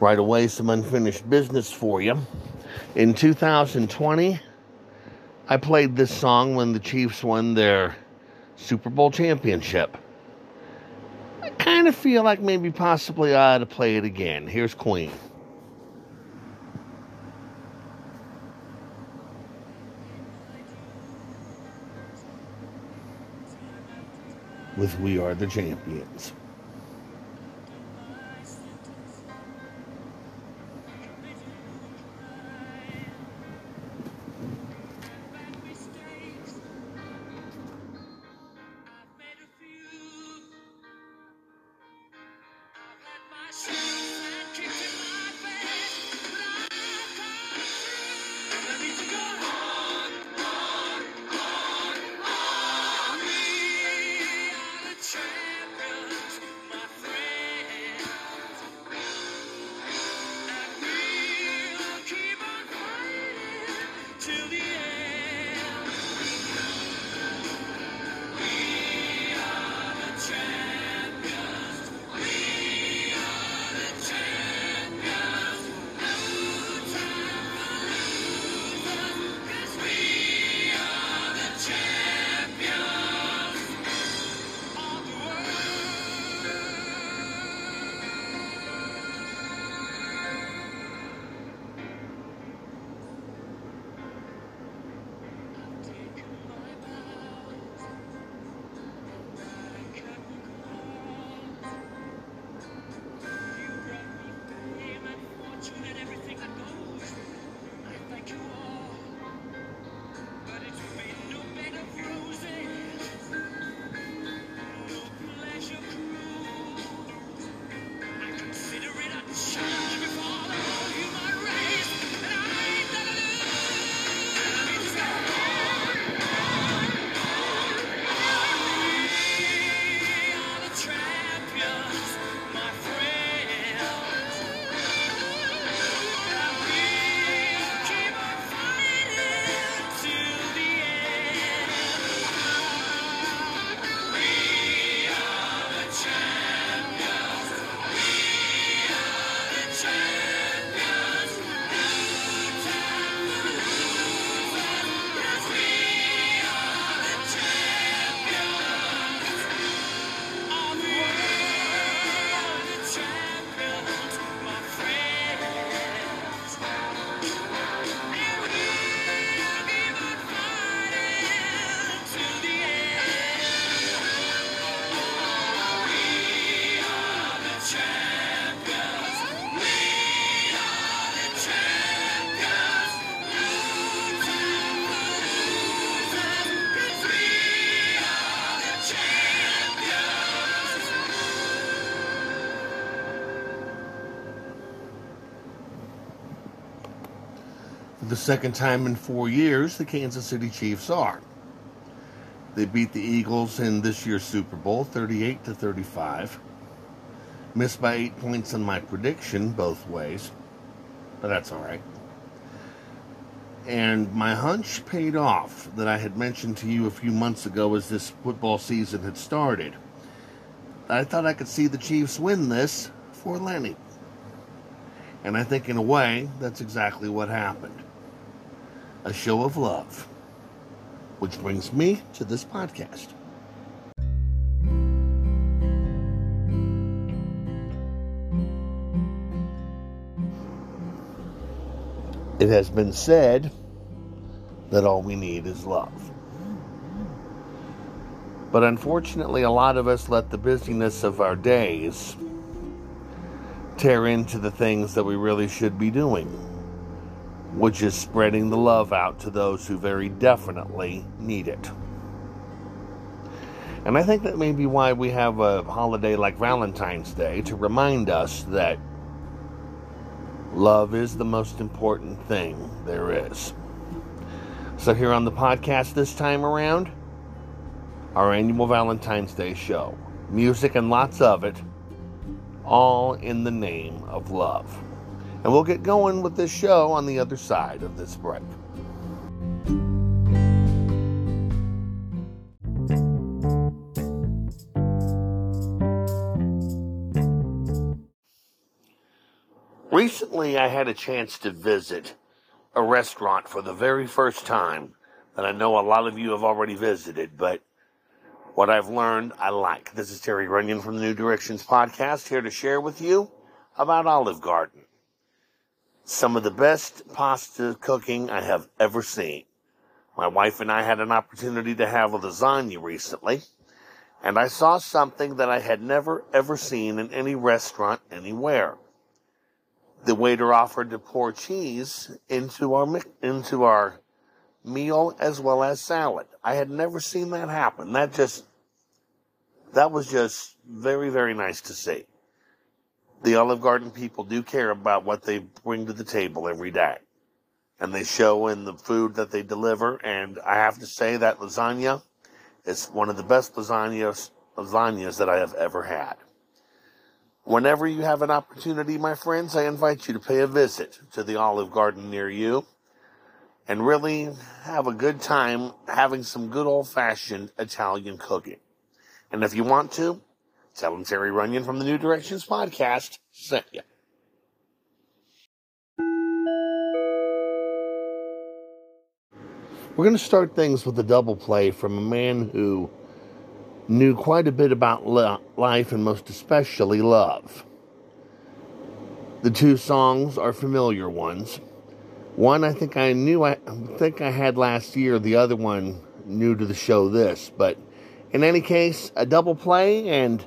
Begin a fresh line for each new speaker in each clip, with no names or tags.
Right away, some unfinished business for you. In 2020, I played this song when the Chiefs won their Super Bowl championship. I kind of feel like maybe possibly I ought to play it again. Here's Queen. With We Are the Champions. Second time in four years the Kansas City Chiefs are. They beat the Eagles in this year's Super Bowl 38 to 35. Missed by eight points on my prediction both ways, but that's all right. And my hunch paid off that I had mentioned to you a few months ago as this football season had started. I thought I could see the Chiefs win this for Lenny. And I think, in a way, that's exactly what happened a show of love. Which brings me to this podcast. It has been said that all we need is love. But unfortunately, a lot of us let the busyness of our days tear into the things that we really should be doing which is spreading the love out to those who very definitely need it. And I think that may be why we have a holiday like Valentine's Day to remind us that love is the most important thing there is. So, here on the podcast this time around, our annual Valentine's Day show. Music and lots of it, all in the name of love. And we'll get going with this show on the other side of this break.
Recently, I had a chance to visit a restaurant for the very first time that I know a lot of you have already visited, but what I've learned I like. This is Terry Runyan from the New Directions podcast here to share with you about Olive Garden. Some of the best pasta cooking I have ever seen. My wife and I had an opportunity to have a lasagna recently, and I saw something that I had never ever seen in any restaurant anywhere the waiter offered to pour cheese into our into our meal as well as salad. I had never seen that happen. That just that was just very very nice to see. The Olive Garden people do care about what they bring to the table every day. And they show in the food that they deliver and I have to say that lasagna is one of the best lasagnas lasagnas that I have ever had. Whenever you have an opportunity, my friends, I invite you to pay a visit to the Olive Garden near you and really have a good time having some good old fashioned Italian cooking. And if you want to, tell them Terry Runyan from the New Directions podcast sent you. We're going to start things with a double play from a man who knew quite a bit about life and most especially love. The two songs are familiar ones. One I think I knew I think I had last year, the other one new to the show this, but in any case, a double play and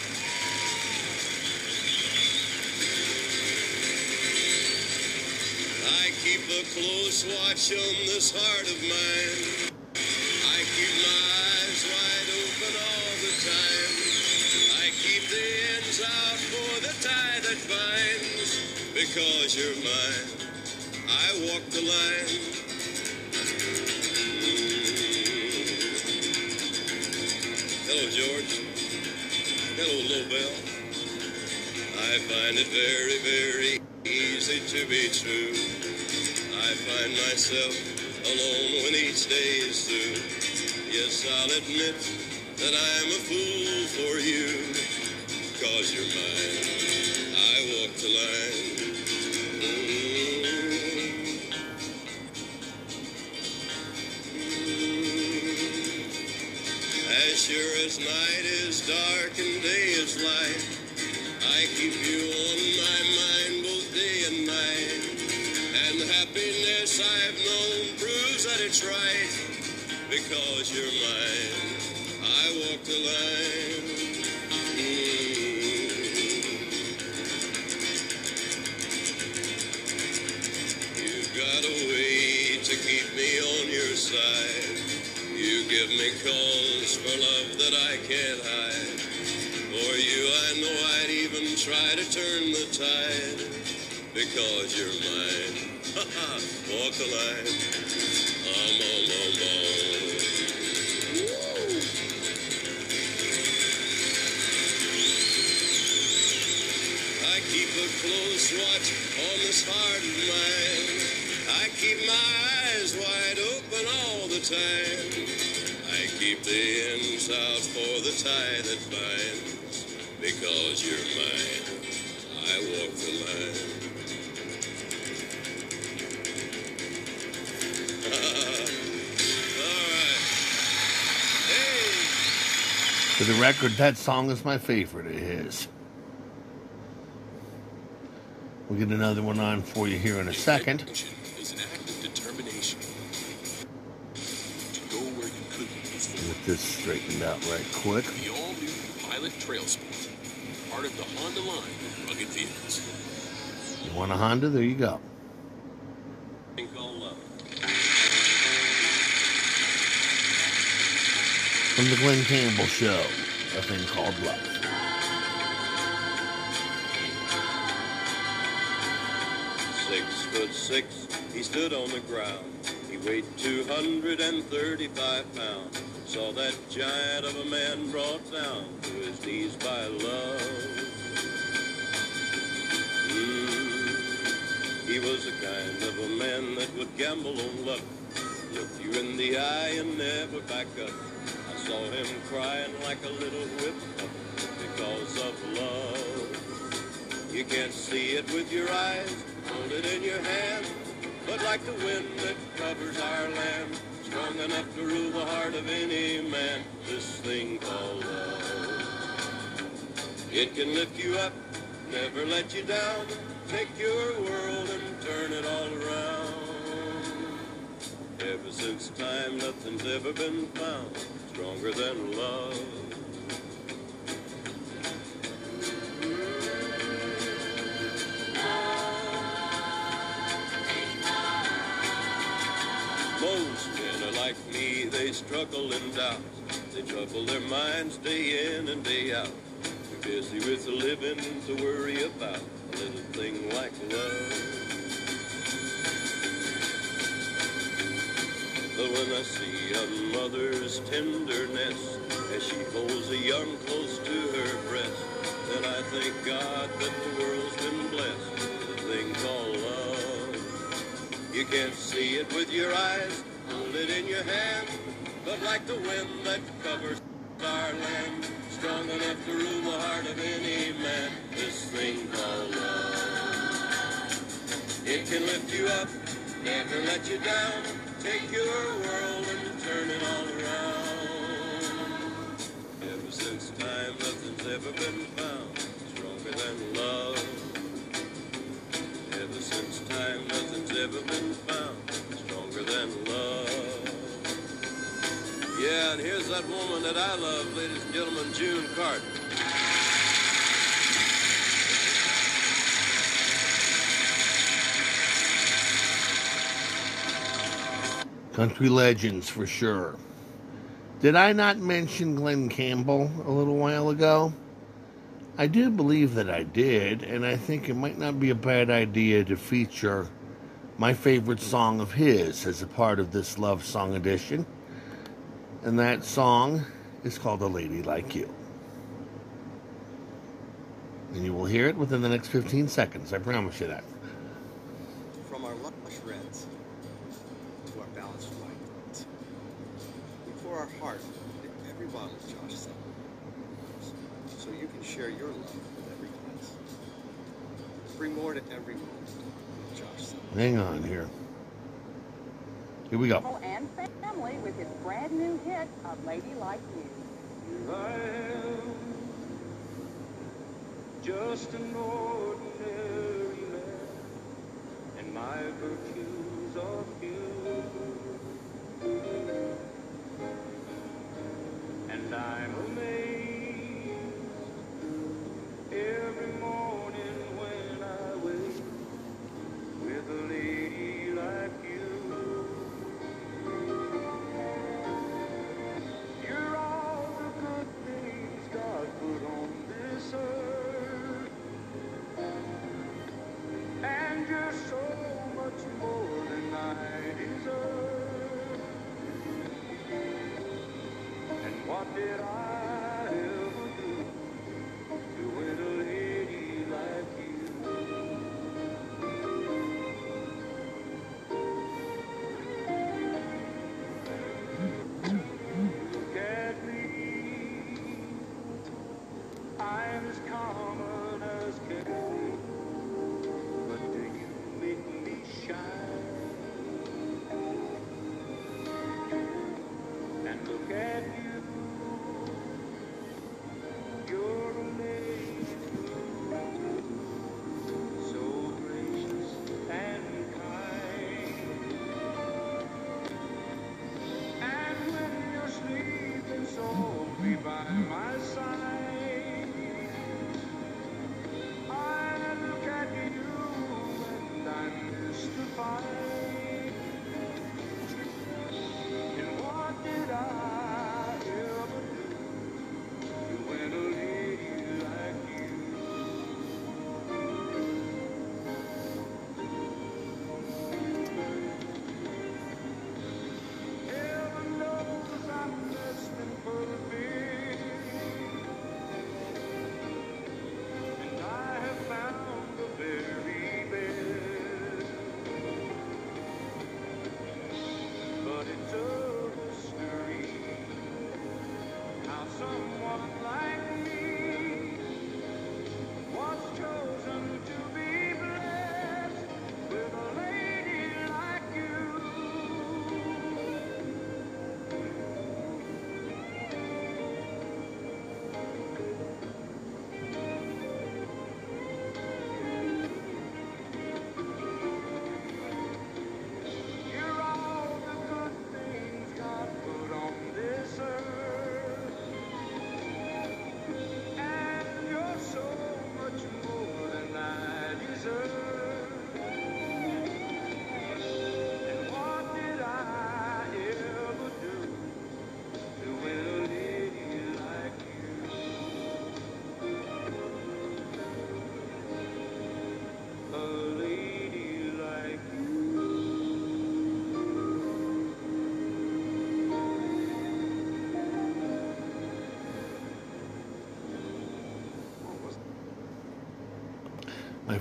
close watch on this heart of mine. I keep my eyes wide open all the time. I keep the ends out for the tie that binds. Because you're mine, I walk the line. Hello, George. Hello, Lobel. I find it very, very easy to be true. I find myself alone when each day is through. Yes, I'll admit that I'm a fool for you. Cause you're mine. I walk the line. Mm-hmm. As sure as night is dark and day is light, I keep you you're mine, I walk the line. Mm. You've got a way to keep me on your side. You give me cause for love that I can't hide. For you, I know I'd even try to turn the tide because you're mine. Walk the line. Um, um, um, um. Close watch on this heart of mine. I keep my eyes wide open all the time. I keep the ends out for the tie that binds. Because you're mine, I walk the line.
For the record, that song is my favorite of his. We'll get another one on for you here in a second. Is an act of determination to go where you couldn't. Get this straightened out right quick. The all-new Pilot Trail Sport, part of the Honda line of rugged vehicles. You want a Honda? There you go. from the Glenn Campbell Show, a thing called love.
Foot six, he stood on the ground. He weighed 235 pounds. Saw that giant of a man brought down to his knees by love. Mm, he was the kind of a man that would gamble on luck. Look you in the eye and never back up. I saw him crying like a little whip because of love. You can't see it with your eyes, hold it in your hand. But like the wind that covers our land, strong enough to rule the heart of any man, this thing called love. It can lift you up, never let you down, take your world and turn it all around. Ever since time, nothing's ever been found stronger than love. Like me, they struggle in doubt. They trouble their minds day in and day out. Too busy with the living to worry about a little thing like love. But when I see a mother's tenderness as she holds a young close to her breast, then I thank God that the world's been blessed with a thing called love. You can't see it with your eyes, it in your hand, but like the wind that covers our land, strong enough to rule the heart of any man, this thing called love. It can lift you up, never let you down, take your world and turn it all that woman that I love, ladies and gentlemen, June Carter.
Country legends for sure. Did I not mention Glenn Campbell a little while ago? I do believe that I did, and I think it might not be a bad idea to feature my favorite song of his as a part of this Love Song edition. And that song is called A Lady Like You. And you will hear it within the next 15 seconds, I promise you that.
From our lush reds to our balanced white. We pour our heart into every bottle Josh Sutton. So you can share your love with every glass. Bring more to every moment Josh Sutton.
Hang on here. Here we go.
and family with his brand new hit, A Lady Like You.
Here I am, just an ordinary man, and my virtues are few.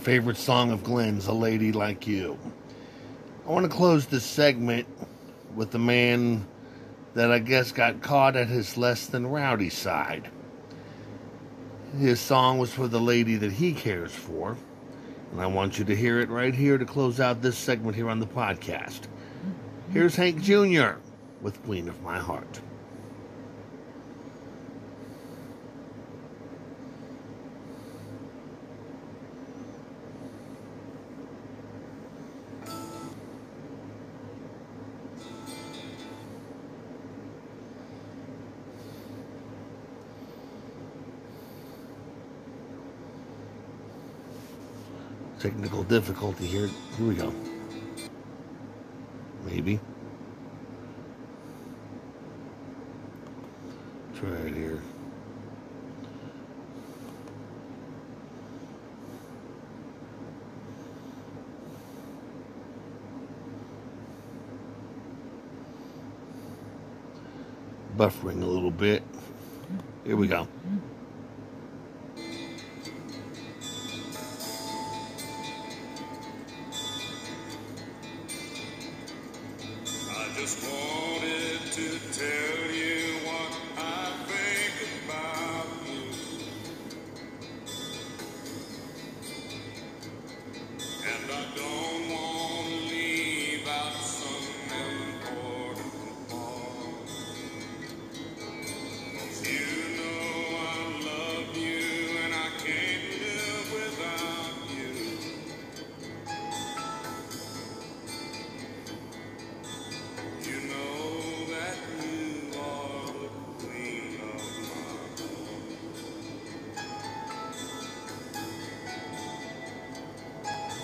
favorite song of Glenn's, A Lady Like You. I want to close this segment with a man that I guess got caught at his less than rowdy side. His song was for the lady that he cares for, and I want you to hear it right here to close out this segment here on the podcast. Here's Hank Jr. with Queen of My Heart. technical difficulty here. Here we go. Maybe. Try it here. Buffering a little bit. Here we go.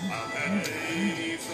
Amen.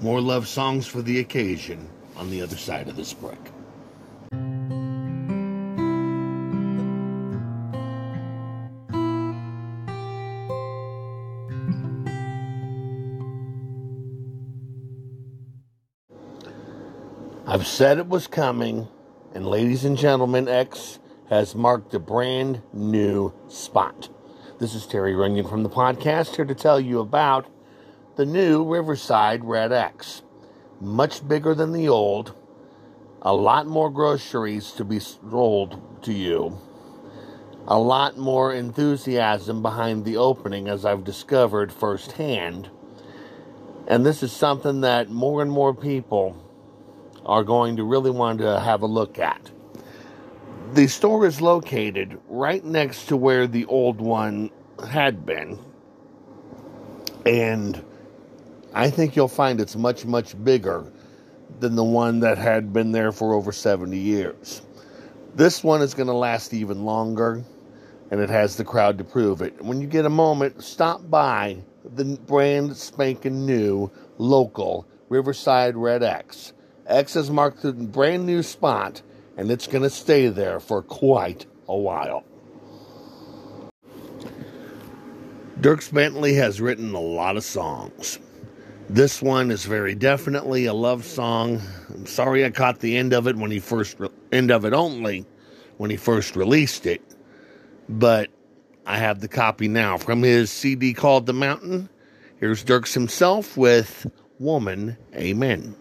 More love songs for the occasion on the other side of this break.
I've said it was coming, and ladies and gentlemen, X has marked a brand new spot. This is Terry Runyan from the podcast here to tell you about the new Riverside Red X. Much bigger than the old, a lot more groceries to be sold to you, a lot more enthusiasm behind the opening, as I've discovered firsthand. And this is something that more and more people are going to really want to have a look at. The store is located right next to where the old one had been. And I think you'll find it's much, much bigger than the one that had been there for over 70 years. This one is going to last even longer, and it has the crowd to prove it. When you get a moment, stop by the brand spanking new local Riverside Red X. X has marked the brand new spot, and it's going to stay there for quite a while. Dierks Bentley has written a lot of songs. This one is very definitely a love song. I'm sorry I caught the end of it when he first re- end of it only when he first released it, but I have the copy now from his CD called The Mountain. Here's Dierks himself with Woman Amen.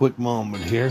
Quick moment here.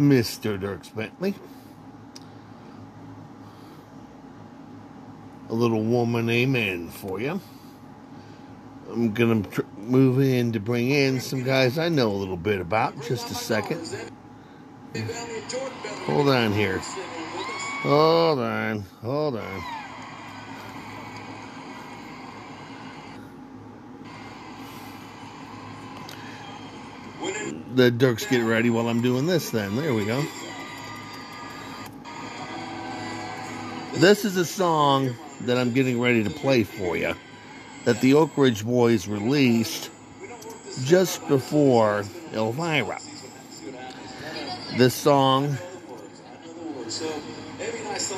Mr. Dierks Bentley. A little woman amen for you. I'm gonna tr- move in to bring in some guys I know a little bit about. Just a second. Hold on here. Hold on. Hold on. The Dirks get ready while I'm doing this then. There we go. This is a song that I'm getting ready to play for you that the Oak Ridge Boys released just before Elvira. This song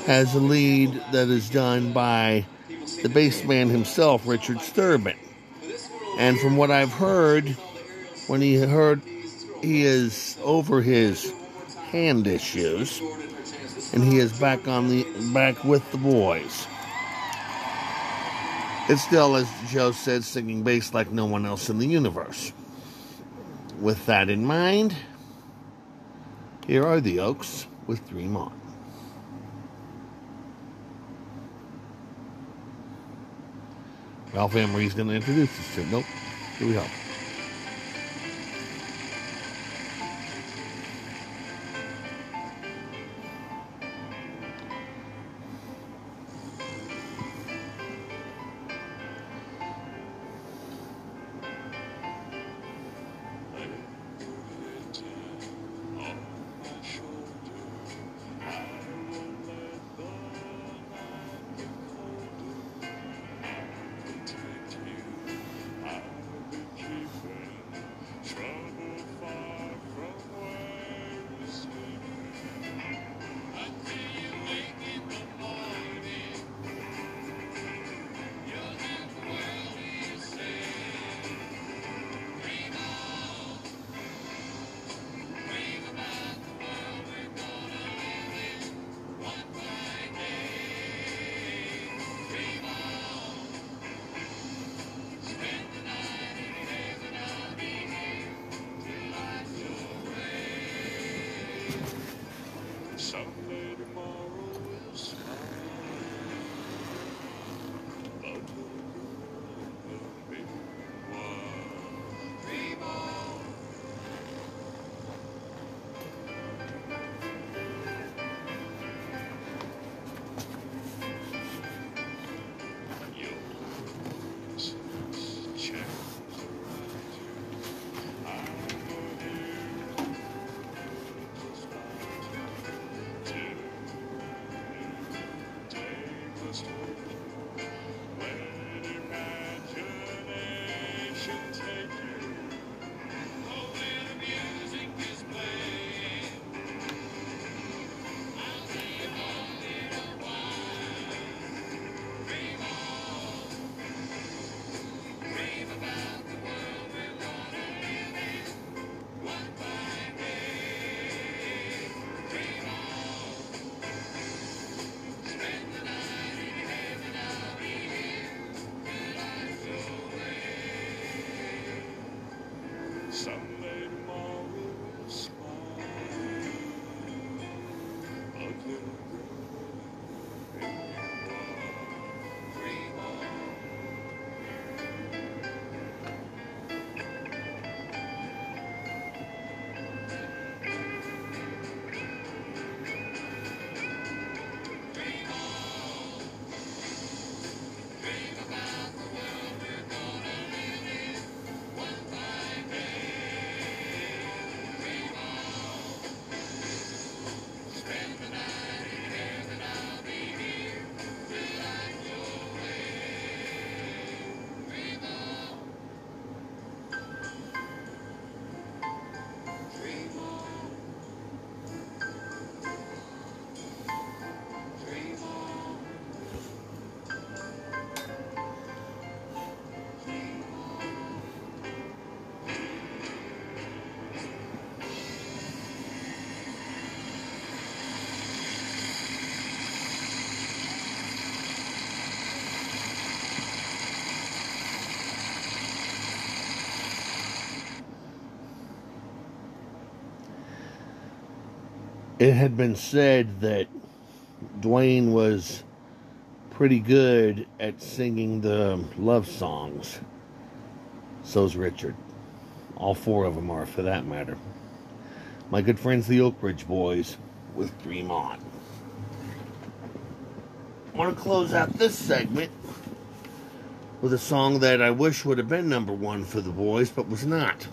has a lead that is done by the bass man himself, Richard Sterban. And from what I've heard, when he heard he is over his hand issues and he is back on the back with the boys. It's still, as Joe said, singing bass like no one else in the universe. With that in mind, here are the Oaks with Dream On. Ralph Emery's going to introduce us to. Nope. Here we go.
It had been said that Duane was pretty good at singing the love songs. So's Richard. All four of them are, for that matter. My good friends, the Oak Ridge Boys, with Dream On. I want to close out this segment with a song that I wish would have been number one for the boys, but was not.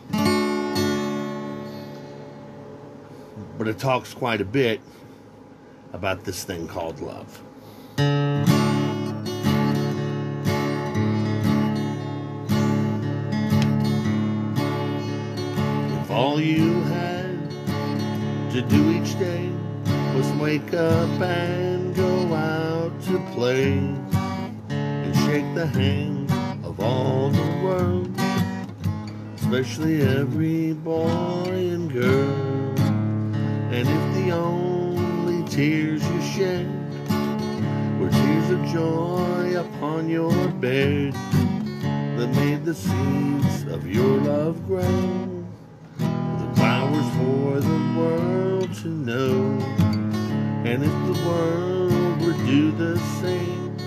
But it talks quite a bit about this thing called love. If all you had to do each day was wake up and go out to play and shake the hand of all the world, especially every boy and girl. And if the only tears you shed were tears of joy upon your bed that made the seeds of your love grow, the flowers for the world to know. And if the world would do the same,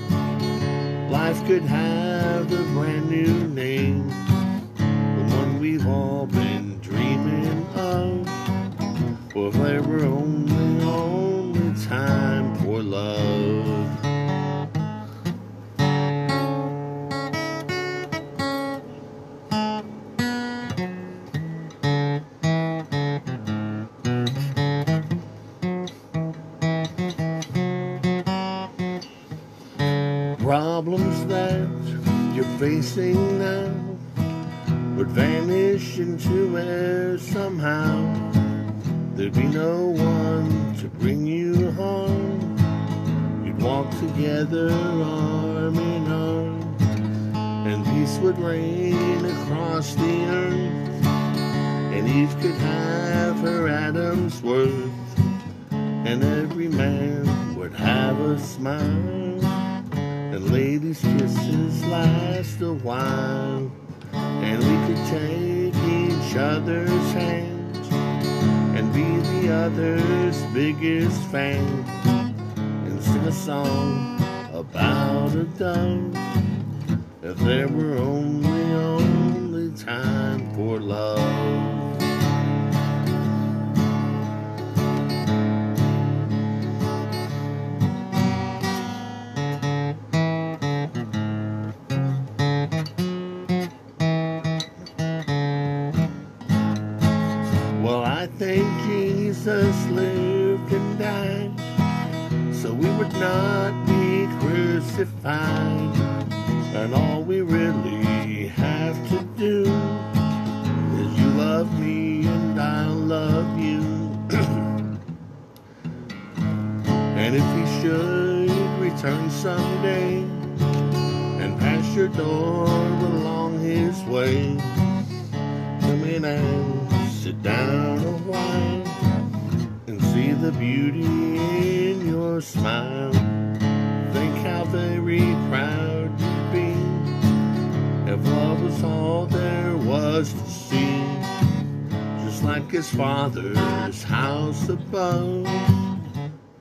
life could have a brand new name, the one we've all been dreaming of. Well, if there were only, only time for love. Problems that you're facing now would vanish into air somehow. There'd be no one to bring you harm. You'd walk together arm in arm, and peace would reign across the earth. And Eve could have her Adam's worth, and every man would have a smile. And ladies' kisses last a while, and we could take each other's hands and be the other's biggest fan and sing a song about a dove if there were only only time for love we would not be crucified. And all we really have to do is you love me and I'll love you. and if he should return someday and pass your door along his way, come in and sit down a while and see the beauty smile. Think how very proud you'd be if love was all there was to see. Just like his father's house above,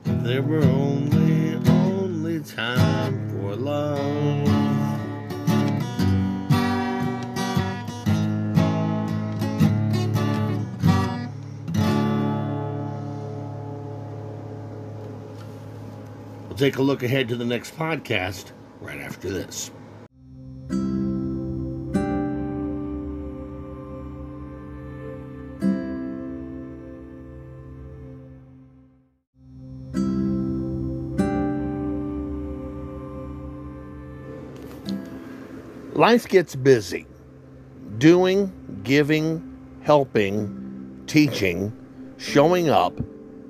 there were only, only time for love. Take a look ahead to the next podcast right after this. Life gets busy. Doing, giving, helping, teaching, showing up,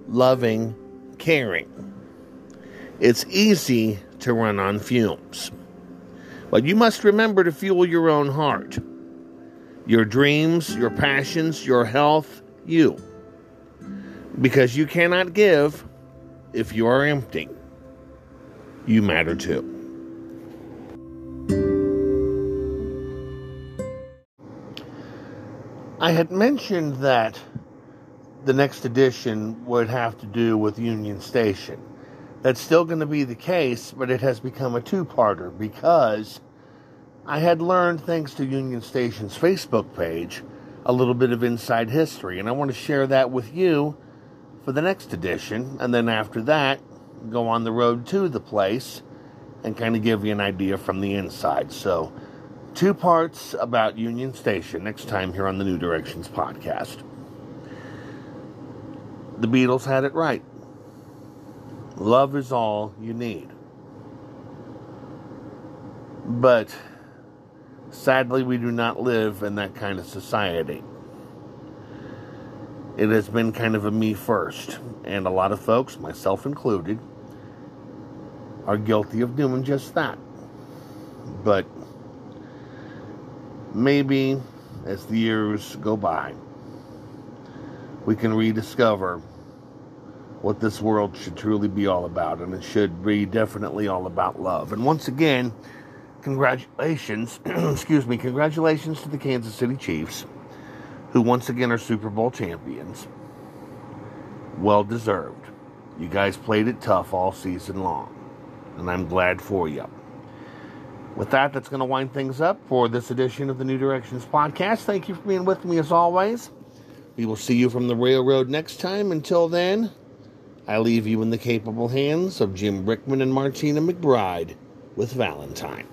loving, caring. It's easy to run on fumes. But you must remember to fuel your own heart, your dreams, your passions, your health, you. Because you cannot give if you are empty. You matter too. I had mentioned that the next edition would have to do with Union Station. That's still going to be the case, but it has become a two parter because I had learned, thanks to Union Station's Facebook page, a little bit of inside history, and I want to share that with you for the next edition. And then after that, go on the road to the place and kind of give you an idea from the inside. So, two parts about Union Station next time here on the New Directions podcast. The Beatles had it right. Love is all you need. But sadly, we do not live in that kind of society. It has been kind of a me first, and a lot of folks, myself included, are guilty of doing just that. But maybe as the years go by, we can rediscover what this world should truly be all about, and it should be definitely all about love. And once again, congratulations, excuse me, congratulations to the Kansas City Chiefs, who once again are Super Bowl champions. Well deserved. You guys played it tough all season long, and I'm glad for you. With that, that's going to wind things up for this edition of the New Directions podcast. Thank you for being with me as always. We will see you from the railroad next time. Until then, I leave you in the capable hands of Jim Brickman and Martina McBride with Valentine.